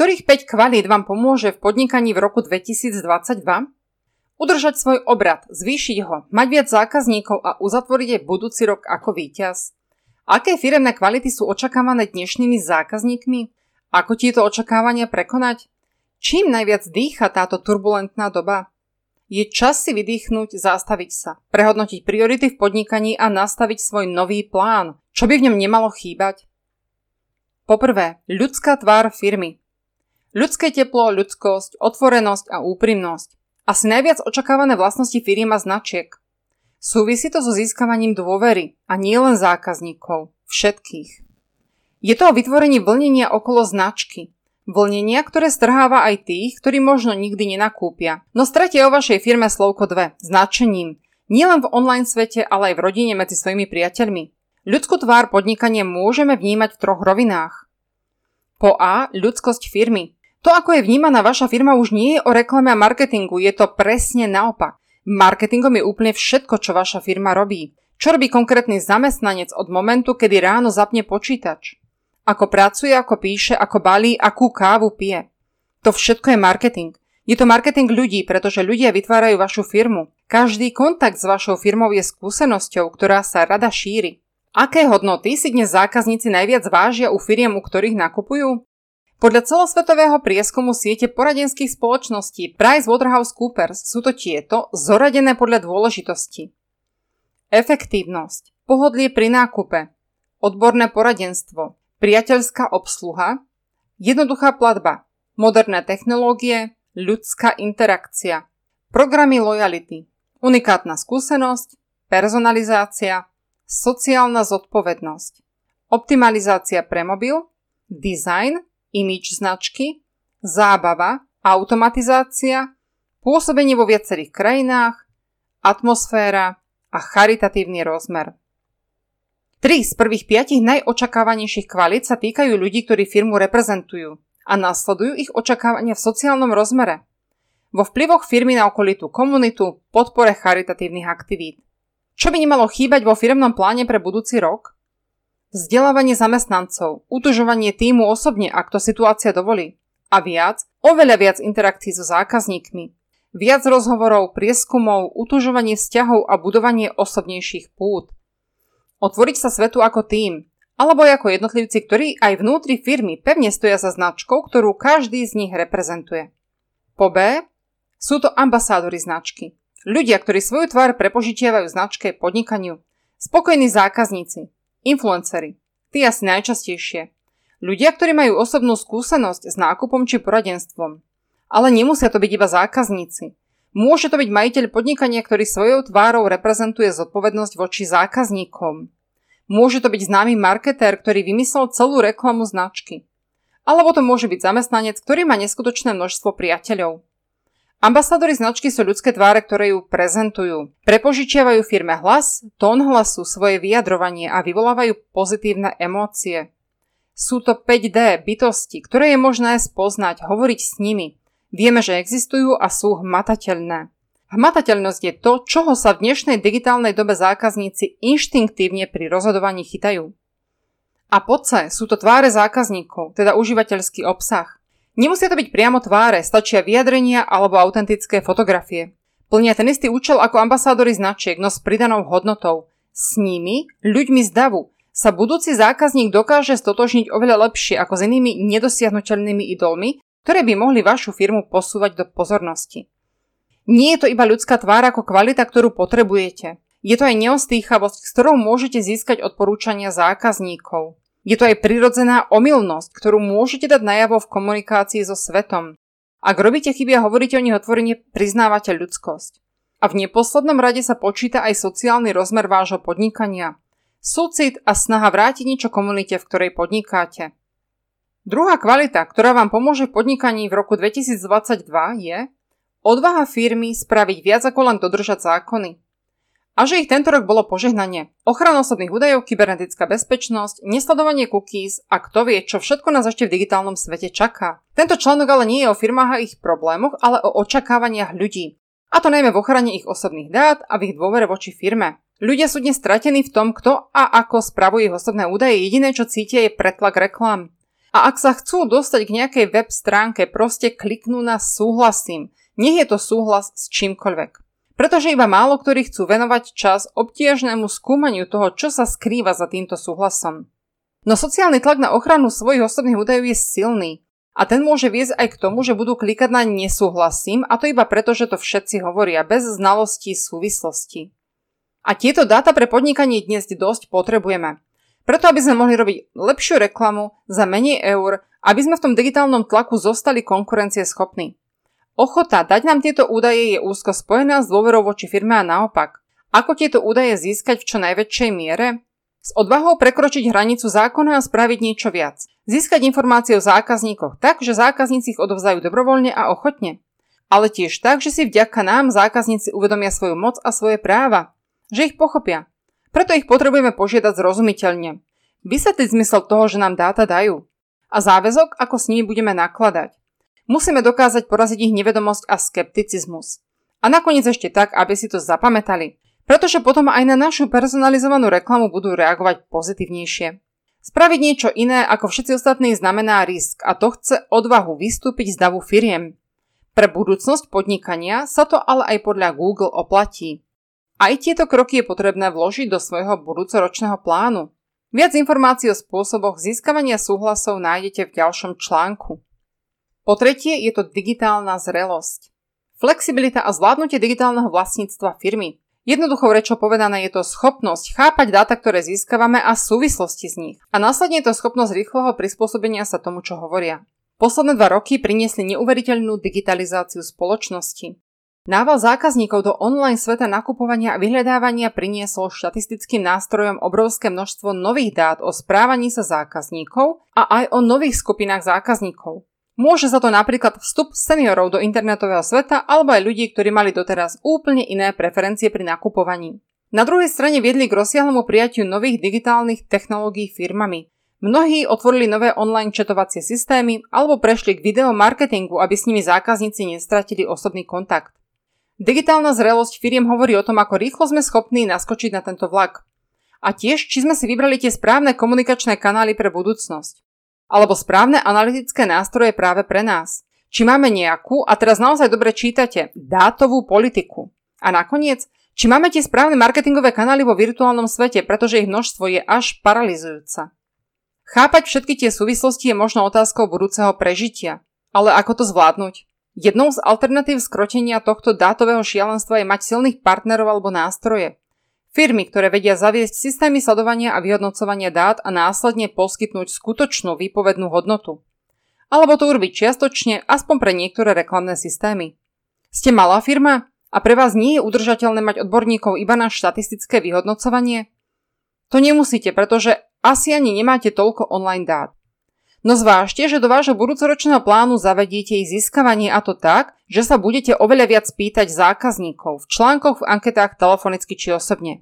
Ktorých 5 kvalít vám pomôže v podnikaní v roku 2022? Udržať svoj obrad, zvýšiť ho, mať viac zákazníkov a uzatvoriť aj budúci rok ako víťaz? Aké firemné kvality sú očakávané dnešnými zákazníkmi? Ako tieto očakávania prekonať? Čím najviac dýcha táto turbulentná doba? Je čas si vydýchnuť, zastaviť sa, prehodnotiť priority v podnikaní a nastaviť svoj nový plán. Čo by v ňom nemalo chýbať? Poprvé, ľudská tvár firmy. Ľudské teplo, ľudskosť, otvorenosť a úprimnosť. Asi najviac očakávané vlastnosti firiem a značiek. Súvisí to so získavaním dôvery a nie len zákazníkov, všetkých. Je to o vytvorení vlnenia okolo značky. Vlnenia, ktoré strháva aj tých, ktorí možno nikdy nenakúpia. No stratia o vašej firme slovko dve, značením. Nielen v online svete, ale aj v rodine medzi svojimi priateľmi. Ľudskú tvár podnikania môžeme vnímať v troch rovinách. Po A. Ľudskosť firmy. To, ako je vnímaná vaša firma, už nie je o reklame a marketingu, je to presne naopak. Marketingom je úplne všetko, čo vaša firma robí. Čo robí konkrétny zamestnanec od momentu, kedy ráno zapne počítač? Ako pracuje, ako píše, ako balí, akú kávu pije. To všetko je marketing. Je to marketing ľudí, pretože ľudia vytvárajú vašu firmu. Každý kontakt s vašou firmou je skúsenosťou, ktorá sa rada šíri. Aké hodnoty si dnes zákazníci najviac vážia u firiem, u ktorých nakupujú? Podľa celosvetového prieskumu siete poradenských spoločností PricewaterhouseCoopers sú to tieto zoradené podľa dôležitosti. Efektívnosť, pohodlie pri nákupe, odborné poradenstvo, priateľská obsluha, jednoduchá platba, moderné technológie, ľudská interakcia, programy lojality, unikátna skúsenosť, personalizácia, sociálna zodpovednosť, optimalizácia pre mobil, design imič značky, zábava, automatizácia, pôsobenie vo viacerých krajinách, atmosféra a charitatívny rozmer. Tri z prvých piatich najočakávanejších kvalít sa týkajú ľudí, ktorí firmu reprezentujú a následujú ich očakávania v sociálnom rozmere. Vo vplyvoch firmy na okolitú komunitu, podpore charitatívnych aktivít. Čo by nemalo chýbať vo firmnom pláne pre budúci rok? Vzdelávanie zamestnancov, utužovanie týmu osobne, ak to situácia dovolí. A viac, oveľa viac interakcií so zákazníkmi. Viac rozhovorov, prieskumov, utužovanie vzťahov a budovanie osobnejších pút. Otvoriť sa svetu ako tým, alebo ako jednotlivci, ktorí aj vnútri firmy pevne stoja za značkou, ktorú každý z nich reprezentuje. Po B sú to ambasádori značky. Ľudia, ktorí svoju tvár prepožitiavajú značke podnikaniu. Spokojní zákazníci, Influencery. Tí asi najčastejšie. Ľudia, ktorí majú osobnú skúsenosť s nákupom či poradenstvom. Ale nemusia to byť iba zákazníci. Môže to byť majiteľ podnikania, ktorý svojou tvárou reprezentuje zodpovednosť voči zákazníkom. Môže to byť známy marketér, ktorý vymyslel celú reklamu značky. Alebo to môže byť zamestnanec, ktorý má neskutočné množstvo priateľov. Ambasadori značky sú ľudské tváre, ktoré ju prezentujú. Prepožičiavajú firme hlas, tón hlasu, svoje vyjadrovanie a vyvolávajú pozitívne emócie. Sú to 5D bytosti, ktoré je možné spoznať, hovoriť s nimi. Vieme, že existujú a sú hmatateľné. Hmatateľnosť je to, čoho sa v dnešnej digitálnej dobe zákazníci inštinktívne pri rozhodovaní chytajú. A po C sú to tváre zákazníkov, teda užívateľský obsah. Nemusia to byť priamo tváre, stačia vyjadrenia alebo autentické fotografie. Plnia ten istý účel ako ambasádori značiek, no s pridanou hodnotou. S nimi, ľuďmi z davu, sa budúci zákazník dokáže stotožniť oveľa lepšie ako s inými nedosiahnuteľnými idolmi, ktoré by mohli vašu firmu posúvať do pozornosti. Nie je to iba ľudská tvár ako kvalita, ktorú potrebujete. Je to aj neostýchavosť, s ktorou môžete získať odporúčania zákazníkov. Je to aj prirodzená omylnosť, ktorú môžete dať najavo v komunikácii so svetom. Ak robíte chyby a hovoríte o nich otvorene, priznávate ľudskosť. A v neposlednom rade sa počíta aj sociálny rozmer vášho podnikania. Súcit a snaha vrátiť niečo komunite, v ktorej podnikáte. Druhá kvalita, ktorá vám pomôže v podnikaní v roku 2022 je odvaha firmy spraviť viac ako len dodržať zákony. A že ich tento rok bolo požehnanie. Ochrana osobných údajov, kybernetická bezpečnosť, nesledovanie cookies a kto vie, čo všetko nás ešte v digitálnom svete čaká. Tento článok ale nie je o firmách a ich problémoch, ale o očakávaniach ľudí. A to najmä v ochrane ich osobných dát a v ich dôvere voči firme. Ľudia sú dnes stratení v tom, kto a ako spravuje ich osobné údaje, jediné čo cítia je pretlak reklám. A ak sa chcú dostať k nejakej web stránke, proste kliknú na súhlasím. Nech je to súhlas s čímkoľvek. Pretože iba málo ktorí chcú venovať čas obtiežnému skúmaniu toho, čo sa skrýva za týmto súhlasom. No sociálny tlak na ochranu svojich osobných údajov je silný a ten môže viesť aj k tomu, že budú klikať na nesúhlasím a to iba preto, že to všetci hovoria bez znalostí súvislosti. A tieto dáta pre podnikanie dnes dosť potrebujeme. Preto, aby sme mohli robiť lepšiu reklamu za menej eur, aby sme v tom digitálnom tlaku zostali konkurencieschopní. Ochota dať nám tieto údaje je úzko spojená s dôverou voči firme a naopak. Ako tieto údaje získať v čo najväčšej miere? S odvahou prekročiť hranicu zákona a spraviť niečo viac. Získať informácie o zákazníkoch tak, že zákazníci ich odovzdajú dobrovoľne a ochotne. Ale tiež tak, že si vďaka nám zákazníci uvedomia svoju moc a svoje práva. Že ich pochopia. Preto ich potrebujeme požiadať zrozumiteľne. Vysvetliť zmysel toho, že nám dáta dajú. A záväzok, ako s nimi budeme nakladať. Musíme dokázať poraziť ich nevedomosť a skepticizmus. A nakoniec ešte tak, aby si to zapamätali. Pretože potom aj na našu personalizovanú reklamu budú reagovať pozitívnejšie. Spraviť niečo iné ako všetci ostatní znamená risk a to chce odvahu vystúpiť z davu firiem. Pre budúcnosť podnikania sa to ale aj podľa Google oplatí. Aj tieto kroky je potrebné vložiť do svojho budúcoročného plánu. Viac informácií o spôsoboch získavania súhlasov nájdete v ďalšom článku. Po tretie je to digitálna zrelosť. Flexibilita a zvládnutie digitálneho vlastníctva firmy. Jednoduchou rečou povedané je to schopnosť chápať dáta, ktoré získavame a súvislosti z nich. A následne je to schopnosť rýchleho prispôsobenia sa tomu, čo hovoria. Posledné dva roky priniesli neuveriteľnú digitalizáciu spoločnosti. Nával zákazníkov do online sveta nakupovania a vyhľadávania priniesol štatistickým nástrojom obrovské množstvo nových dát o správaní sa zákazníkov a aj o nových skupinách zákazníkov. Môže za to napríklad vstup seniorov do internetového sveta alebo aj ľudí, ktorí mali doteraz úplne iné preferencie pri nakupovaní. Na druhej strane viedli k rozsiahlemu prijatiu nových digitálnych technológií firmami. Mnohí otvorili nové online četovacie systémy alebo prešli k videomarketingu, aby s nimi zákazníci nestratili osobný kontakt. Digitálna zrelosť firiem hovorí o tom, ako rýchlo sme schopní naskočiť na tento vlak. A tiež, či sme si vybrali tie správne komunikačné kanály pre budúcnosť. Alebo správne analytické nástroje práve pre nás. Či máme nejakú, a teraz naozaj dobre čítate, dátovú politiku. A nakoniec, či máme tie správne marketingové kanály vo virtuálnom svete, pretože ich množstvo je až paralizujúca. Chápať všetky tie súvislosti je možno otázkou budúceho prežitia. Ale ako to zvládnuť? Jednou z alternatív skrotenia tohto dátového šialenstva je mať silných partnerov alebo nástroje. Firmy, ktoré vedia zaviesť systémy sledovania a vyhodnocovania dát a následne poskytnúť skutočnú výpovednú hodnotu. Alebo to urobiť čiastočne, aspoň pre niektoré reklamné systémy. Ste malá firma a pre vás nie je udržateľné mať odborníkov iba na štatistické vyhodnocovanie? To nemusíte, pretože asi ani nemáte toľko online dát. No zvážte, že do vášho budúcoročného plánu zavediete ich získavanie a to tak, že sa budete oveľa viac pýtať zákazníkov v článkoch, v anketách, telefonicky či osobne.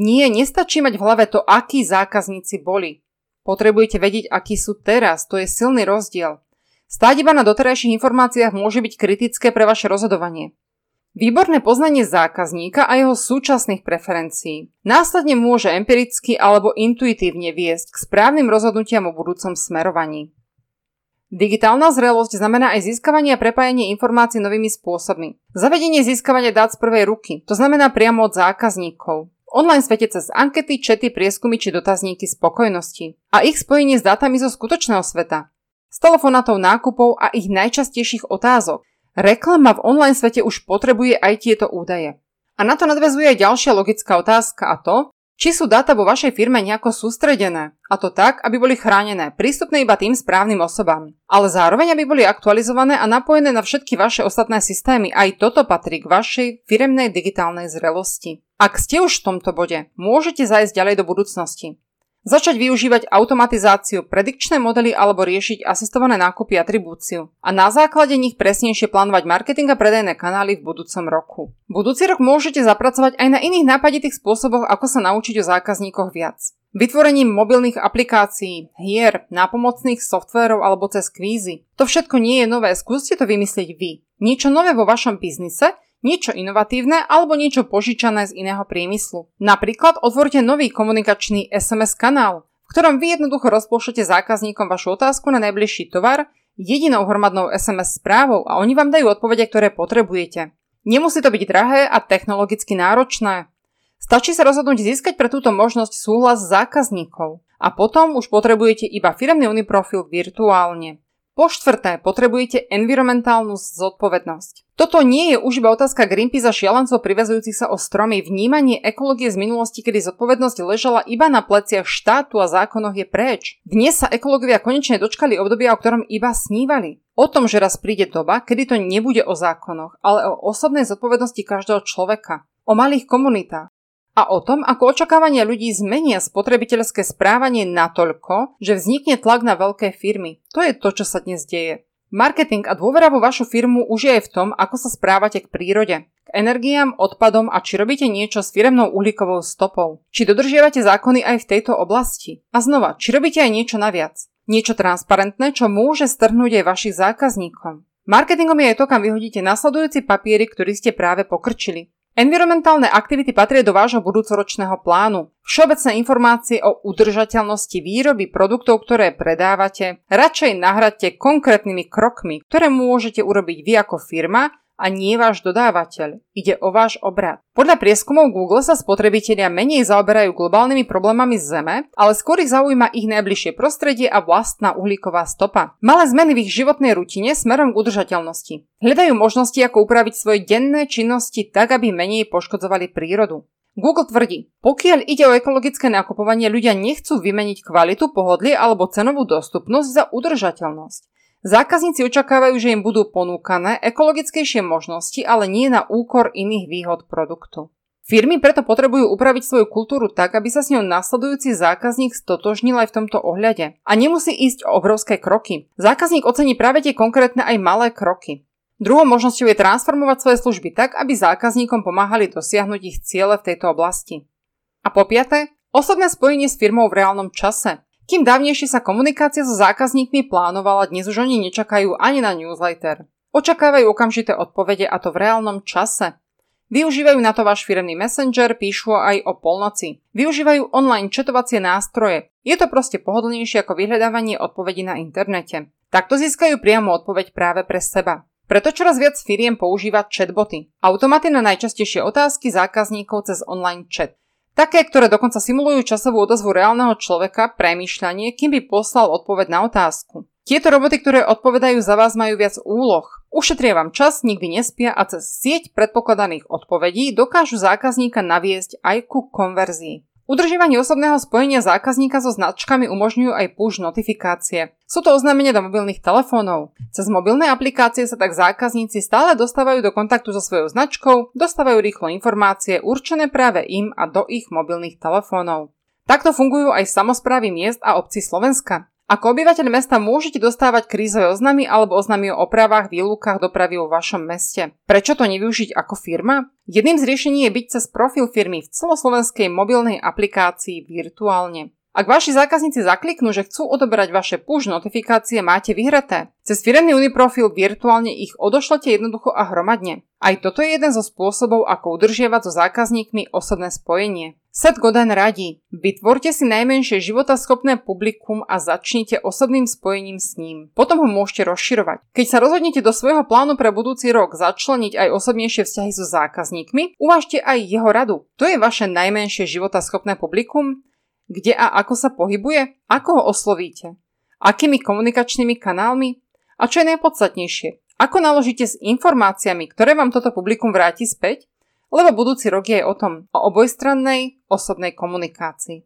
Nie, nestačí mať v hlave to, akí zákazníci boli. Potrebujete vedieť, akí sú teraz, to je silný rozdiel. Stáť iba na doterajších informáciách môže byť kritické pre vaše rozhodovanie. Výborné poznanie zákazníka a jeho súčasných preferencií následne môže empiricky alebo intuitívne viesť k správnym rozhodnutiam o budúcom smerovaní. Digitálna zrelosť znamená aj získavanie a prepájanie informácií novými spôsobmi. Zavedenie získavania dát z prvej ruky, to znamená priamo od zákazníkov. Online svete cez ankety, čety, prieskumy či dotazníky spokojnosti. A ich spojenie s dátami zo skutočného sveta. S telefonátov nákupov a ich najčastejších otázok. Reklama v online svete už potrebuje aj tieto údaje. A na to nadvezuje aj ďalšia logická otázka a to, či sú dáta vo vašej firme nejako sústredené, a to tak, aby boli chránené, prístupné iba tým správnym osobám, ale zároveň aby boli aktualizované a napojené na všetky vaše ostatné systémy. Aj toto patrí k vašej firemnej digitálnej zrelosti. Ak ste už v tomto bode, môžete zajsť ďalej do budúcnosti. Začať využívať automatizáciu, predikčné modely alebo riešiť asistované nákupy atribúciu a na základe nich presnejšie plánovať marketing a predajné kanály v budúcom roku. Budúci rok môžete zapracovať aj na iných nápaditých spôsoboch, ako sa naučiť o zákazníkoch viac. Vytvorením mobilných aplikácií, hier, nápomocných softvérov alebo cez kvízy. To všetko nie je nové, skúste to vymyslieť vy. Niečo nové vo vašom biznise, niečo inovatívne alebo niečo požičané z iného priemyslu. Napríklad otvorte nový komunikačný SMS kanál, v ktorom vy jednoducho rozpúšťate zákazníkom vašu otázku na najbližší tovar jedinou hromadnou SMS správou a oni vám dajú odpovede, ktoré potrebujete. Nemusí to byť drahé a technologicky náročné. Stačí sa rozhodnúť získať pre túto možnosť súhlas zákazníkov a potom už potrebujete iba firemný uniprofil virtuálne. Po štvrté, potrebujete environmentálnu zodpovednosť. Toto nie je už iba otázka Greenpeace a šialencov privezujúcich sa o stromy. Vnímanie ekológie z minulosti, kedy zodpovednosť ležala iba na pleciach štátu a zákonoch je preč. Dnes sa ekológovia konečne dočkali obdobia, o ktorom iba snívali. O tom, že raz príde doba, kedy to nebude o zákonoch, ale o osobnej zodpovednosti každého človeka. O malých komunitách a o tom, ako očakávania ľudí zmenia spotrebiteľské správanie natoľko, že vznikne tlak na veľké firmy. To je to, čo sa dnes deje. Marketing a dôvera vo vašu firmu už je aj v tom, ako sa správate k prírode, k energiám, odpadom a či robíte niečo s firemnou uhlíkovou stopou. Či dodržiavate zákony aj v tejto oblasti. A znova, či robíte aj niečo naviac. Niečo transparentné, čo môže strhnúť aj vašich zákazníkom. Marketingom je aj to, kam vyhodíte nasledujúci papieri, ktorý ste práve pokrčili. Environmentálne aktivity patria do vášho budúcoročného plánu. Všeobecné informácie o udržateľnosti výroby produktov, ktoré predávate, radšej nahradte konkrétnymi krokmi, ktoré môžete urobiť vy ako firma a nie váš dodávateľ. Ide o váš obrad. Podľa prieskumov Google sa spotrebitelia menej zaoberajú globálnymi problémami Zeme, ale skôr ich zaujíma ich najbližšie prostredie a vlastná uhlíková stopa. Malé zmeny v ich životnej rutine smerom k udržateľnosti. Hľadajú možnosti, ako upraviť svoje denné činnosti tak, aby menej poškodzovali prírodu. Google tvrdí, pokiaľ ide o ekologické nakupovanie, ľudia nechcú vymeniť kvalitu, pohodlie alebo cenovú dostupnosť za udržateľnosť. Zákazníci očakávajú, že im budú ponúkané ekologickejšie možnosti, ale nie na úkor iných výhod produktu. Firmy preto potrebujú upraviť svoju kultúru tak, aby sa s ňou nasledujúci zákazník stotožnil aj v tomto ohľade. A nemusí ísť o obrovské kroky. Zákazník ocení práve tie konkrétne aj malé kroky. Druhou možnosťou je transformovať svoje služby tak, aby zákazníkom pomáhali dosiahnuť ich ciele v tejto oblasti. A po piaté, osobné spojenie s firmou v reálnom čase. Kým dávnejšie sa komunikácia so zákazníkmi plánovala, dnes už oni nečakajú ani na newsletter. Očakávajú okamžité odpovede a to v reálnom čase. Využívajú na to váš firemný messenger, píšu aj o polnoci. Využívajú online četovacie nástroje. Je to proste pohodlnejšie ako vyhľadávanie odpovedí na internete. Takto získajú priamu odpoveď práve pre seba. Preto čoraz viac firiem používa chatboty. Automaty na najčastejšie otázky zákazníkov cez online chat. Také, ktoré dokonca simulujú časovú odozvu reálneho človeka, premýšľanie, kým by poslal odpoveď na otázku. Tieto roboty, ktoré odpovedajú za vás, majú viac úloh. Ušetria vám čas, nikdy nespia a cez sieť predpokladaných odpovedí dokážu zákazníka naviesť aj ku konverzii. Udržiavanie osobného spojenia zákazníka so značkami umožňujú aj push notifikácie. Sú to oznámenia do mobilných telefónov. Cez mobilné aplikácie sa tak zákazníci stále dostávajú do kontaktu so svojou značkou, dostávajú rýchlo informácie určené práve im a do ich mobilných telefónov. Takto fungujú aj samozprávy miest a obcí Slovenska. Ako obyvateľ mesta môžete dostávať krízové oznamy alebo oznamy o opravách, výlukách dopravy vo vašom meste. Prečo to nevyužiť ako firma? Jedným z riešení je byť cez profil firmy v celoslovenskej mobilnej aplikácii virtuálne. Ak vaši zákazníci zakliknú, že chcú odoberať vaše push notifikácie, máte vyhraté. Cez firemný Uniprofil virtuálne ich odošlete jednoducho a hromadne. Aj toto je jeden zo spôsobov, ako udržiavať so zákazníkmi osobné spojenie. Seth Godin radí, vytvorte si najmenšie životaschopné publikum a začnite osobným spojením s ním. Potom ho môžete rozširovať. Keď sa rozhodnete do svojho plánu pre budúci rok začleniť aj osobnejšie vzťahy so zákazníkmi, uvažte aj jeho radu. To je vaše najmenšie životaschopné publikum? Kde a ako sa pohybuje, ako ho oslovíte, akými komunikačnými kanálmi? A čo je najpodstatnejšie, ako naložíte s informáciami, ktoré vám toto publikum vráti späť, lebo budúci rok je o tom, o obojstrannej osobnej komunikácii.